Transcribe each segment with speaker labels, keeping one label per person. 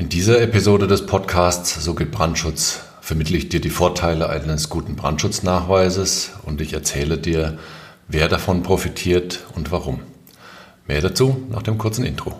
Speaker 1: In dieser Episode des Podcasts So geht Brandschutz vermittle ich dir die Vorteile eines guten Brandschutznachweises und ich erzähle dir, wer davon profitiert und warum. Mehr dazu nach dem kurzen Intro.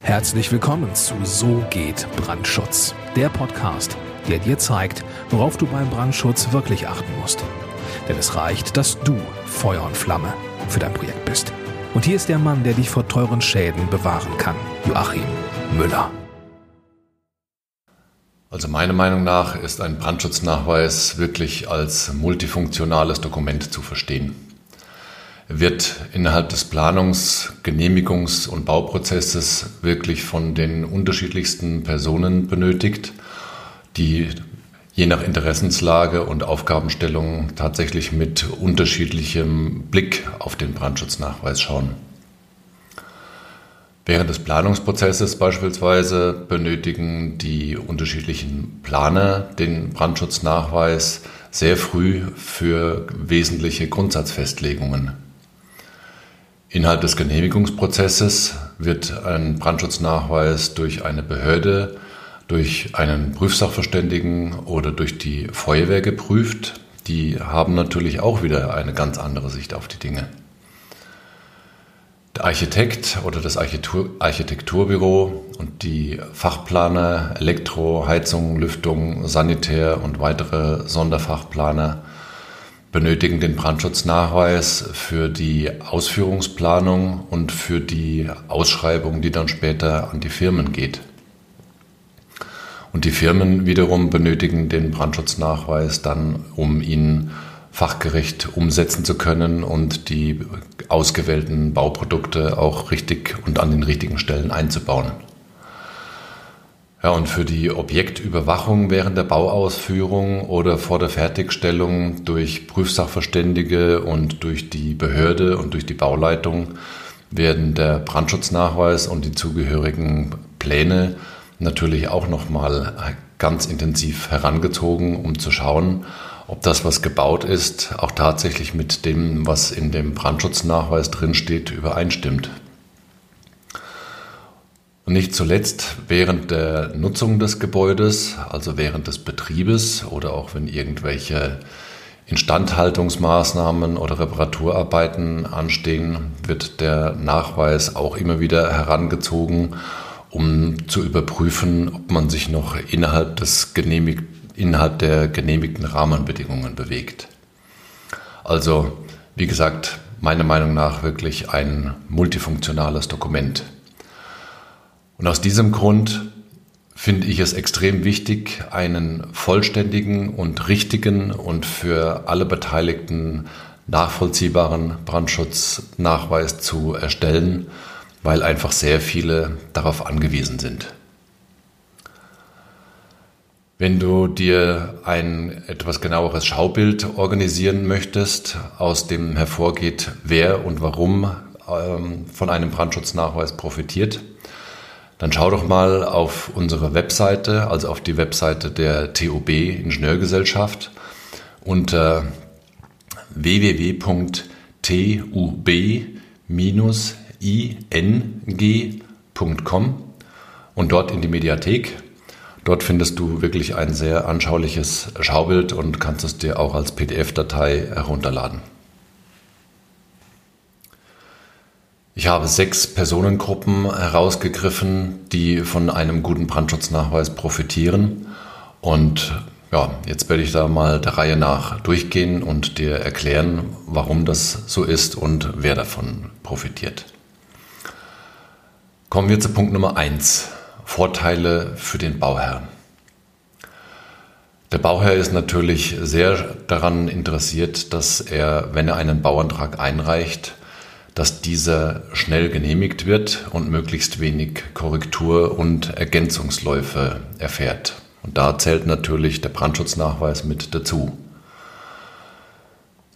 Speaker 2: Herzlich willkommen zu So geht Brandschutz, der Podcast, der dir zeigt, worauf du beim Brandschutz wirklich achten musst. Denn es reicht, dass du Feuer und Flamme für dein Projekt bist. Und hier ist der Mann, der dich vor teuren Schäden bewahren kann, Joachim Müller.
Speaker 1: Also meiner Meinung nach ist ein Brandschutznachweis wirklich als multifunktionales Dokument zu verstehen. Er wird innerhalb des Planungs-, Genehmigungs- und Bauprozesses wirklich von den unterschiedlichsten Personen benötigt, die je nach Interessenslage und Aufgabenstellung tatsächlich mit unterschiedlichem Blick auf den Brandschutznachweis schauen. Während des Planungsprozesses beispielsweise benötigen die unterschiedlichen Planer den Brandschutznachweis sehr früh für wesentliche Grundsatzfestlegungen. Innerhalb des Genehmigungsprozesses wird ein Brandschutznachweis durch eine Behörde, durch einen Prüfsachverständigen oder durch die Feuerwehr geprüft. Die haben natürlich auch wieder eine ganz andere Sicht auf die Dinge. Der Architekt oder das Architektur Architekturbüro und die Fachplaner Elektro, Heizung, Lüftung, Sanitär und weitere Sonderfachplaner benötigen den Brandschutznachweis für die Ausführungsplanung und für die Ausschreibung, die dann später an die Firmen geht. Und die Firmen wiederum benötigen den Brandschutznachweis dann, um ihn fachgerecht umsetzen zu können und die ausgewählten Bauprodukte auch richtig und an den richtigen Stellen einzubauen. Ja, und für die Objektüberwachung während der Bauausführung oder vor der Fertigstellung durch Prüfsachverständige und durch die Behörde und durch die Bauleitung werden der Brandschutznachweis und die zugehörigen Pläne natürlich auch nochmal ganz intensiv herangezogen, um zu schauen, ob das, was gebaut ist, auch tatsächlich mit dem, was in dem Brandschutznachweis drinsteht, übereinstimmt. Und nicht zuletzt während der Nutzung des Gebäudes, also während des Betriebes oder auch wenn irgendwelche Instandhaltungsmaßnahmen oder Reparaturarbeiten anstehen, wird der Nachweis auch immer wieder herangezogen, um zu überprüfen, ob man sich noch innerhalb des genehmigten innerhalb der genehmigten Rahmenbedingungen bewegt. Also, wie gesagt, meiner Meinung nach wirklich ein multifunktionales Dokument. Und aus diesem Grund finde ich es extrem wichtig, einen vollständigen und richtigen und für alle Beteiligten nachvollziehbaren Brandschutznachweis zu erstellen, weil einfach sehr viele darauf angewiesen sind. Wenn du dir ein etwas genaueres Schaubild organisieren möchtest, aus dem hervorgeht, wer und warum ähm, von einem Brandschutznachweis profitiert, dann schau doch mal auf unsere Webseite, also auf die Webseite der TUB Ingenieurgesellschaft unter www.tub-ing.com und dort in die Mediathek Dort findest du wirklich ein sehr anschauliches Schaubild und kannst es dir auch als PDF-Datei herunterladen. Ich habe sechs Personengruppen herausgegriffen, die von einem guten Brandschutznachweis profitieren. Und ja, jetzt werde ich da mal der Reihe nach durchgehen und dir erklären, warum das so ist und wer davon profitiert. Kommen wir zu Punkt Nummer eins. Vorteile für den Bauherrn. Der Bauherr ist natürlich sehr daran interessiert, dass er, wenn er einen Bauantrag einreicht, dass dieser schnell genehmigt wird und möglichst wenig Korrektur und Ergänzungsläufe erfährt. Und da zählt natürlich der Brandschutznachweis mit dazu.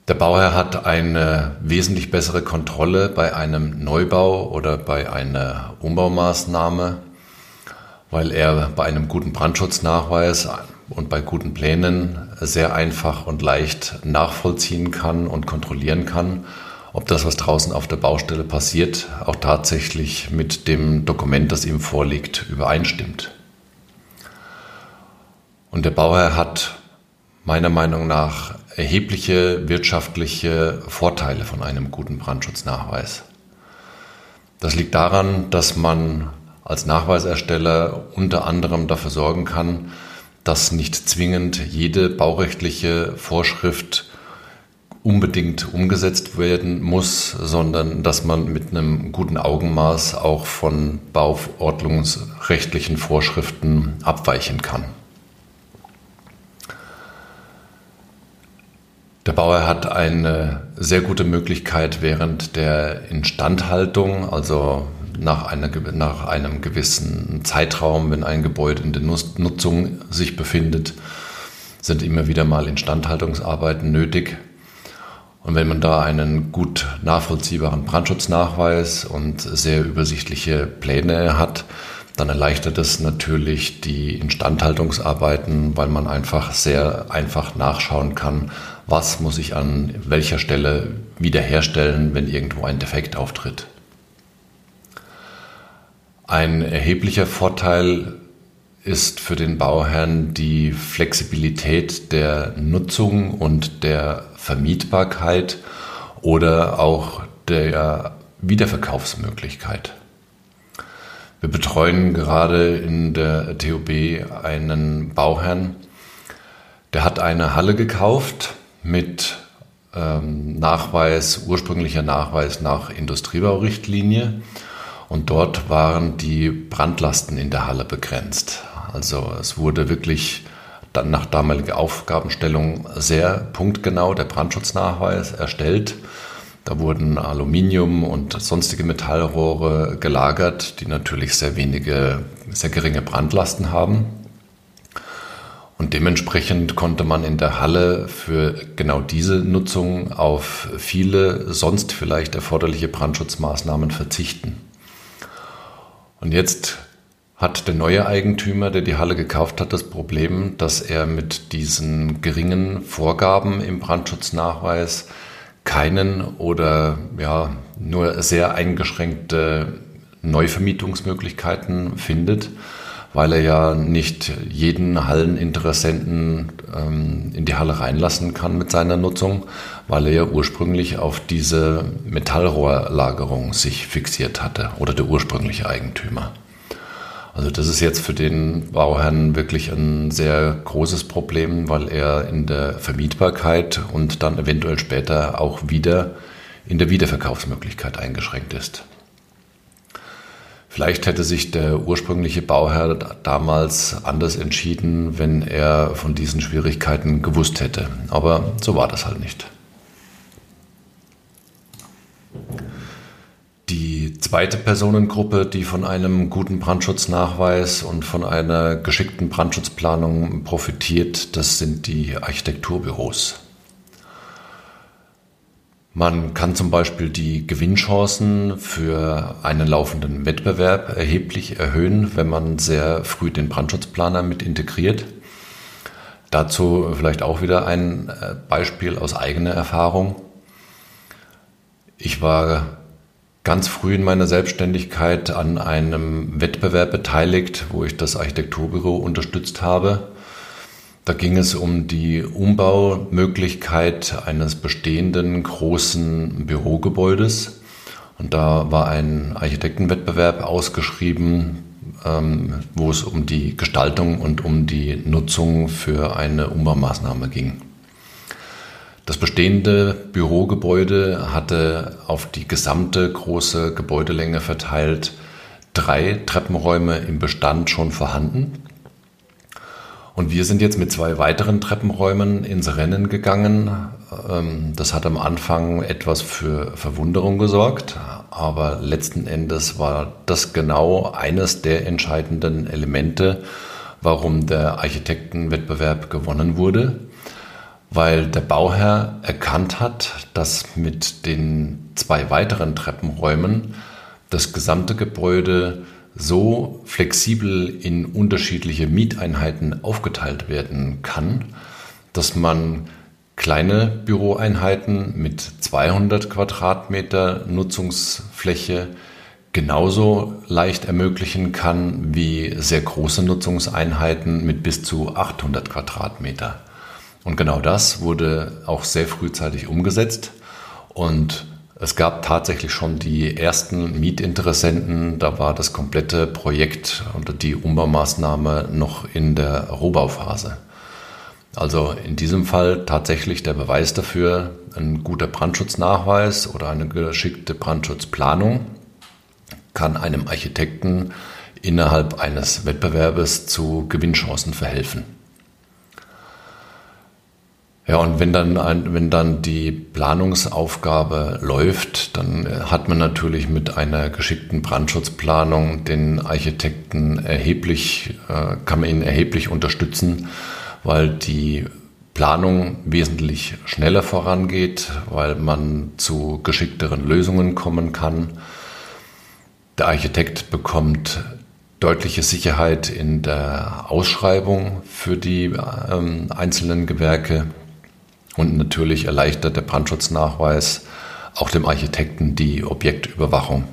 Speaker 1: Der Bauherr hat eine wesentlich bessere Kontrolle bei einem Neubau oder bei einer Umbaumaßnahme weil er bei einem guten Brandschutznachweis und bei guten Plänen sehr einfach und leicht nachvollziehen kann und kontrollieren kann, ob das, was draußen auf der Baustelle passiert, auch tatsächlich mit dem Dokument, das ihm vorliegt, übereinstimmt. Und der Bauherr hat meiner Meinung nach erhebliche wirtschaftliche Vorteile von einem guten Brandschutznachweis. Das liegt daran, dass man als Nachweisersteller unter anderem dafür sorgen kann, dass nicht zwingend jede baurechtliche Vorschrift unbedingt umgesetzt werden muss, sondern dass man mit einem guten Augenmaß auch von bauordnungsrechtlichen Vorschriften abweichen kann. Der Bauer hat eine sehr gute Möglichkeit während der Instandhaltung, also nach, einer, nach einem gewissen Zeitraum, wenn ein Gebäude in der Nutzung sich befindet, sind immer wieder mal Instandhaltungsarbeiten nötig. Und wenn man da einen gut nachvollziehbaren Brandschutznachweis und sehr übersichtliche Pläne hat, dann erleichtert es natürlich die Instandhaltungsarbeiten, weil man einfach sehr einfach nachschauen kann, was muss ich an welcher Stelle wiederherstellen, wenn irgendwo ein Defekt auftritt. Ein erheblicher Vorteil ist für den Bauherrn die Flexibilität der Nutzung und der Vermietbarkeit oder auch der Wiederverkaufsmöglichkeit. Wir betreuen gerade in der TUB einen Bauherrn, der hat eine Halle gekauft mit ähm, Nachweis, ursprünglicher Nachweis nach Industriebaurichtlinie. Und dort waren die Brandlasten in der Halle begrenzt. Also es wurde wirklich dann nach damaliger Aufgabenstellung sehr punktgenau der Brandschutznachweis erstellt. Da wurden Aluminium und sonstige Metallrohre gelagert, die natürlich sehr wenige, sehr geringe Brandlasten haben. Und dementsprechend konnte man in der Halle für genau diese Nutzung auf viele sonst vielleicht erforderliche Brandschutzmaßnahmen verzichten. Und jetzt hat der neue Eigentümer, der die Halle gekauft hat, das Problem, dass er mit diesen geringen Vorgaben im Brandschutznachweis keinen oder ja nur sehr eingeschränkte Neuvermietungsmöglichkeiten findet weil er ja nicht jeden Halleninteressenten ähm, in die Halle reinlassen kann mit seiner Nutzung, weil er ja ursprünglich auf diese Metallrohrlagerung sich fixiert hatte oder der ursprüngliche Eigentümer. Also das ist jetzt für den Bauherrn wirklich ein sehr großes Problem, weil er in der Vermietbarkeit und dann eventuell später auch wieder in der Wiederverkaufsmöglichkeit eingeschränkt ist. Vielleicht hätte sich der ursprüngliche Bauherr damals anders entschieden, wenn er von diesen Schwierigkeiten gewusst hätte. Aber so war das halt nicht. Die zweite Personengruppe, die von einem guten Brandschutznachweis und von einer geschickten Brandschutzplanung profitiert, das sind die Architekturbüros. Man kann zum Beispiel die Gewinnchancen für einen laufenden Wettbewerb erheblich erhöhen, wenn man sehr früh den Brandschutzplaner mit integriert. Dazu vielleicht auch wieder ein äh, Beispiel aus eigener Erfahrung. Ich war ganz früh in meiner Selbstständigkeit an einem Wettbewerb beteiligt, wo ich das Architekturbüro unterstützt habe. Da ging es um die Umbaumöglichkeit eines bestehenden großen Bürogebäudes. Und da war ein Architektenwettbewerb ausgeschrieben, ähm, wo es um die Gestaltung und um die Nutzung für eine Umbaumaßnahme ging. Das bestehende Bürogebäude hatte auf die gesamte große Gebäudelänge verteilt drei Treppenräume im Bestand schon vorhanden. Und wir sind jetzt mit zwei weiteren Treppenräumen ins Rennen gegangen. Ähm, das hat am Anfang etwas für Verwunderung gesorgt, aber letzten Endes war das genau eines der entscheidenden Elemente, warum der Architektenwettbewerb gewonnen wurde, weil der Bauherr erkannt hat, dass mit den zwei weiteren Treppenräumen das gesamte Gebäude so flexibel in unterschiedliche Mieteinheiten aufgeteilt werden kann, dass man kleine Büroeinheiten mit 200 Quadratmeter Nutzungsfläche genauso leicht ermöglichen kann wie sehr große Nutzungseinheiten mit bis zu 800 Quadratmeter. Und genau das wurde auch sehr frühzeitig umgesetzt und es gab tatsächlich schon die ersten Mietinteressenten. Da war das komplette Projekt und die Umbaumaßnahme noch in der Rohbauphase. Also in diesem Fall tatsächlich der Beweis dafür, ein guter Brandschutznachweis oder eine geschickte Brandschutzplanung kann einem Architekten innerhalb eines Wettbewerbes zu Gewinnchancen verhelfen. Ja, und wenn dann, ein, wenn dann die Planungsaufgabe läuft, dann äh, hat man natürlich mit einer geschickten Brandschutzplanung den Architekten erheblich, äh, kann man ihn erheblich unterstützen, weil die Planung wesentlich schneller vorangeht, weil man zu geschickteren Lösungen kommen kann. Der Architekt bekommt deutliche Sicherheit in der Ausschreibung für die ähm, einzelnen Gewerke. Und natürlich erleichtert der Brandschutznachweis auch dem Architekten die Objektüberwachung.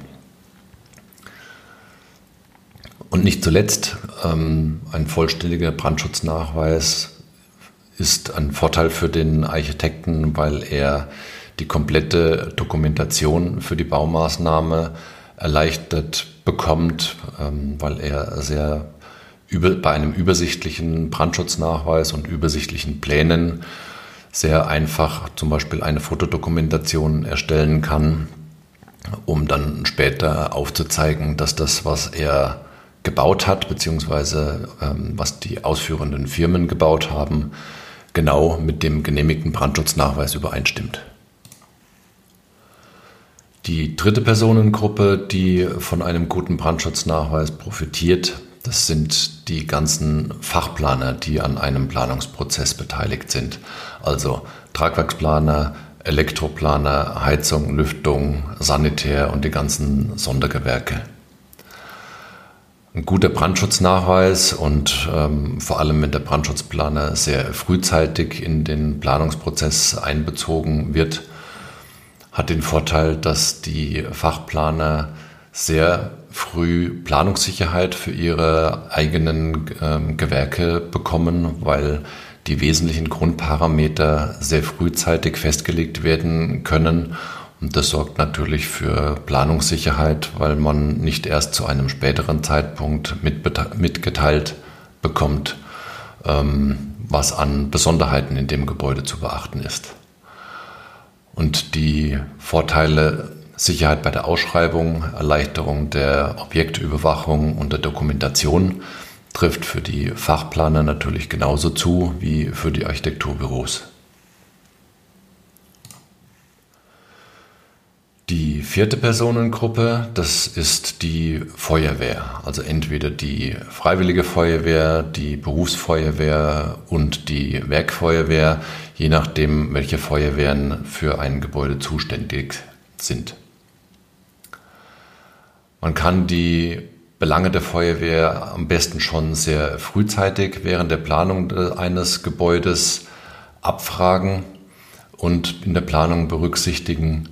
Speaker 1: Und nicht zuletzt, ähm, ein vollständiger Brandschutznachweis ist ein Vorteil für den Architekten, weil er die komplette Dokumentation für die Baumaßnahme erleichtert bekommt, ähm, weil er sehr über, bei einem übersichtlichen Brandschutznachweis und übersichtlichen Plänen sehr einfach zum Beispiel eine Fotodokumentation erstellen kann, um dann später aufzuzeigen, dass das, was er gebaut hat, beziehungsweise ähm, was die ausführenden Firmen gebaut haben, genau mit dem genehmigten Brandschutznachweis übereinstimmt. Die dritte Personengruppe, die von einem guten Brandschutznachweis profitiert, das sind die ganzen Fachplaner, die an einem Planungsprozess beteiligt sind. Also Tragwerksplaner, Elektroplaner, Heizung, Lüftung, Sanitär und die ganzen Sondergewerke. Ein guter Brandschutznachweis und ähm, vor allem wenn der Brandschutzplaner sehr frühzeitig in den Planungsprozess einbezogen wird, hat den Vorteil, dass die Fachplaner sehr früh Planungssicherheit für ihre eigenen ähm, Gewerke bekommen, weil die wesentlichen Grundparameter sehr frühzeitig festgelegt werden können. Und das sorgt natürlich für Planungssicherheit, weil man nicht erst zu einem späteren Zeitpunkt mitgeteilt bekommt, ähm, was an Besonderheiten in dem Gebäude zu beachten ist. Und die Vorteile Sicherheit bei der Ausschreibung, Erleichterung der Objektüberwachung und der Dokumentation trifft für die Fachplaner natürlich genauso zu wie für die Architekturbüros. Die vierte Personengruppe, das ist die Feuerwehr, also entweder die Freiwillige Feuerwehr, die Berufsfeuerwehr und die Werkfeuerwehr, je nachdem, welche Feuerwehren für ein Gebäude zuständig sind. Man kann die Belange der Feuerwehr am besten schon sehr frühzeitig während der Planung eines Gebäudes abfragen und in der Planung berücksichtigen,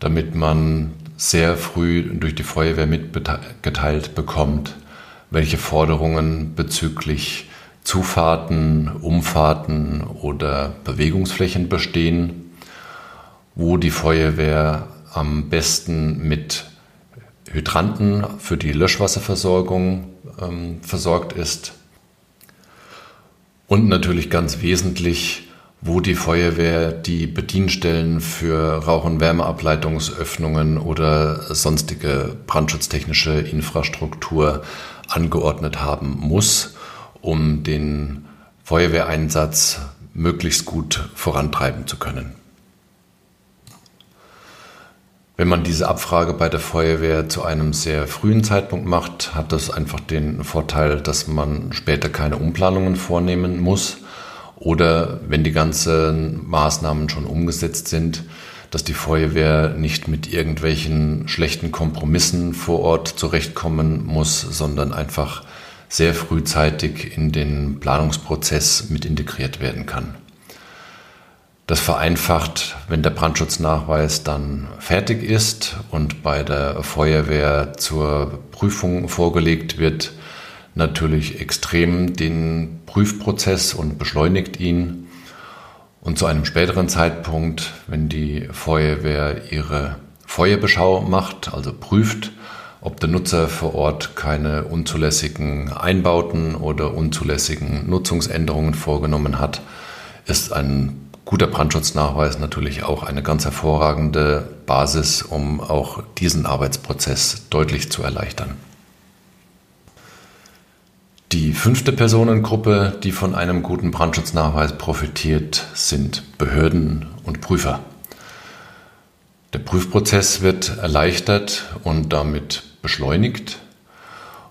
Speaker 1: damit man sehr früh durch die Feuerwehr mitgeteilt bekommt, welche Forderungen bezüglich Zufahrten, Umfahrten oder Bewegungsflächen bestehen, wo die Feuerwehr am besten mit Hydranten für die Löschwasserversorgung ähm, versorgt ist. Und natürlich ganz wesentlich, wo die Feuerwehr die Bedienstellen für Rauch- und Wärmeableitungsöffnungen oder sonstige brandschutztechnische Infrastruktur angeordnet haben muss, um den Feuerwehreinsatz möglichst gut vorantreiben zu können. Wenn man diese Abfrage bei der Feuerwehr zu einem sehr frühen Zeitpunkt macht, hat das einfach den Vorteil, dass man später keine Umplanungen vornehmen muss oder wenn die ganzen Maßnahmen schon umgesetzt sind, dass die Feuerwehr nicht mit irgendwelchen schlechten Kompromissen vor Ort zurechtkommen muss, sondern einfach sehr frühzeitig in den Planungsprozess mit integriert werden kann. Das vereinfacht, wenn der Brandschutznachweis dann fertig ist und bei der Feuerwehr zur Prüfung vorgelegt wird, natürlich extrem den Prüfprozess und beschleunigt ihn. Und zu einem späteren Zeitpunkt, wenn die Feuerwehr ihre Feuerbeschau macht, also prüft, ob der Nutzer vor Ort keine unzulässigen Einbauten oder unzulässigen Nutzungsänderungen vorgenommen hat, ist ein guter Brandschutznachweis natürlich auch eine ganz hervorragende Basis, um auch diesen Arbeitsprozess deutlich zu erleichtern. Die fünfte Personengruppe, die von einem guten Brandschutznachweis profitiert, sind Behörden und Prüfer. Der Prüfprozess wird erleichtert und damit beschleunigt.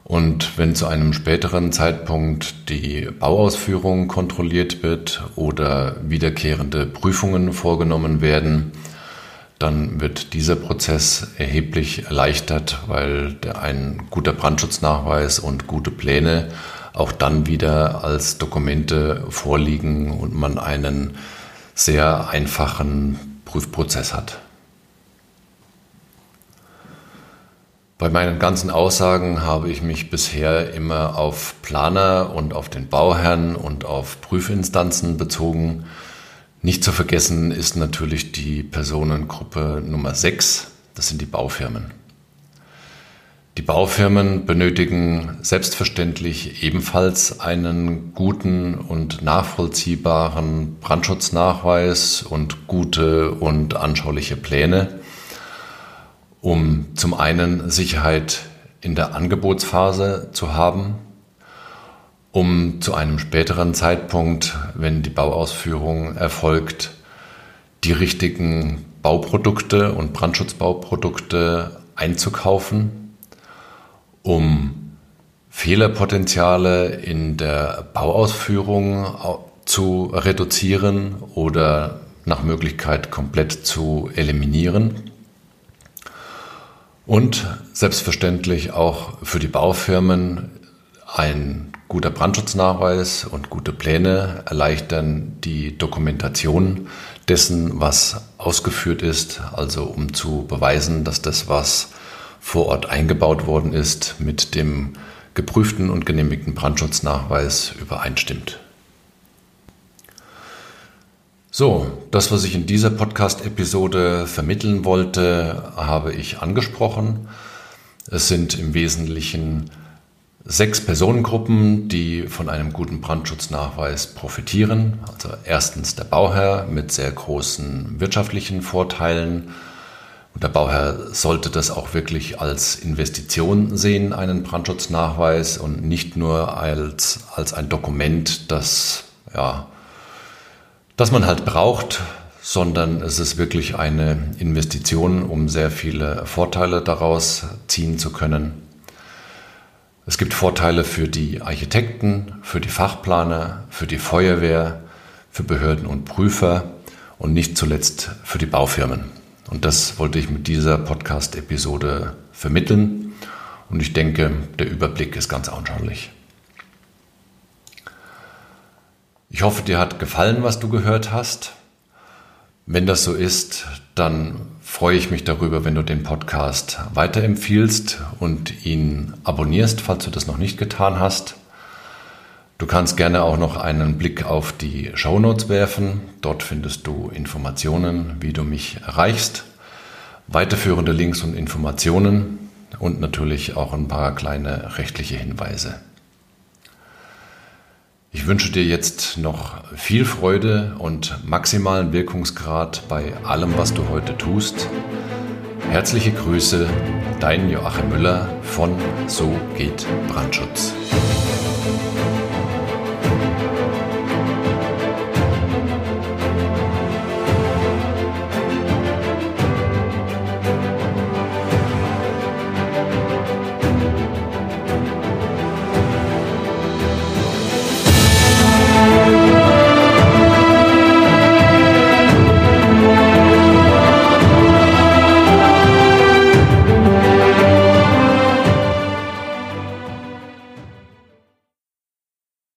Speaker 1: Und wenn zu einem späteren Zeitpunkt die Bauausführung kontrolliert wird oder wiederkehrende Prüfungen vorgenommen werden, dann wird dieser Prozess erheblich erleichtert, weil ein guter Brandschutznachweis und gute Pläne auch dann wieder als Dokumente vorliegen und man einen sehr einfachen Prüfprozess hat. Bei meinen ganzen Aussagen habe ich mich bisher immer auf Planer und auf den Bauherrn und auf Prüfinstanzen bezogen. Nicht zu vergessen ist natürlich die Personengruppe Nummer 6, das sind die Baufirmen. Die Baufirmen benötigen selbstverständlich ebenfalls einen guten und nachvollziehbaren Brandschutznachweis und gute und anschauliche Pläne um zum einen Sicherheit in der Angebotsphase zu haben, um zu einem späteren Zeitpunkt, wenn die Bauausführung erfolgt, die richtigen Bauprodukte und Brandschutzbauprodukte einzukaufen, um Fehlerpotenziale in der Bauausführung zu reduzieren oder nach Möglichkeit komplett zu eliminieren und selbstverständlich auch für die Baufirmen ein guter Brandschutznachweis und gute Pläne erleichtern die Dokumentation dessen, was ausgeführt ist, also um zu beweisen, dass das, was vor Ort eingebaut worden ist, mit dem geprüften und genehmigten Brandschutznachweis übereinstimmt. So, das, was ich in dieser Podcast-Episode vermitteln wollte, habe ich angesprochen. Es sind im Wesentlichen sechs Personengruppen, die von einem guten Brandschutznachweis profitieren. Also erstens der Bauherr mit sehr großen wirtschaftlichen Vorteilen. Und der Bauherr sollte das auch wirklich als Investition sehen, einen Brandschutznachweis und nicht nur als, als ein Dokument, das ja, das man halt braucht, sondern es ist wirklich eine Investition, um sehr viele Vorteile daraus ziehen zu können. Es gibt Vorteile für die Architekten, für die Fachplaner, für die Feuerwehr, für Behörden und Prüfer und nicht zuletzt für die Baufirmen. Und das wollte ich mit dieser Podcast-Episode vermitteln. Und ich denke, der Überblick ist ganz anschaulich. Ich hoffe, dir hat gefallen, was du gehört hast. Wenn das so ist, dann freue ich mich darüber, wenn du den Podcast weiterempfiehlst und ihn abonnierst, falls du das noch nicht getan hast. Du kannst gerne auch noch einen Blick auf die Show Notes werfen. Dort findest du Informationen, wie du mich erreichst, weiterführende Links und Informationen und natürlich auch ein paar kleine rechtliche Hinweise. Ich wünsche dir jetzt noch viel Freude und maximalen Wirkungsgrad bei allem, was du heute tust. Herzliche Grüße, dein Joachim Müller von So geht Brandschutz.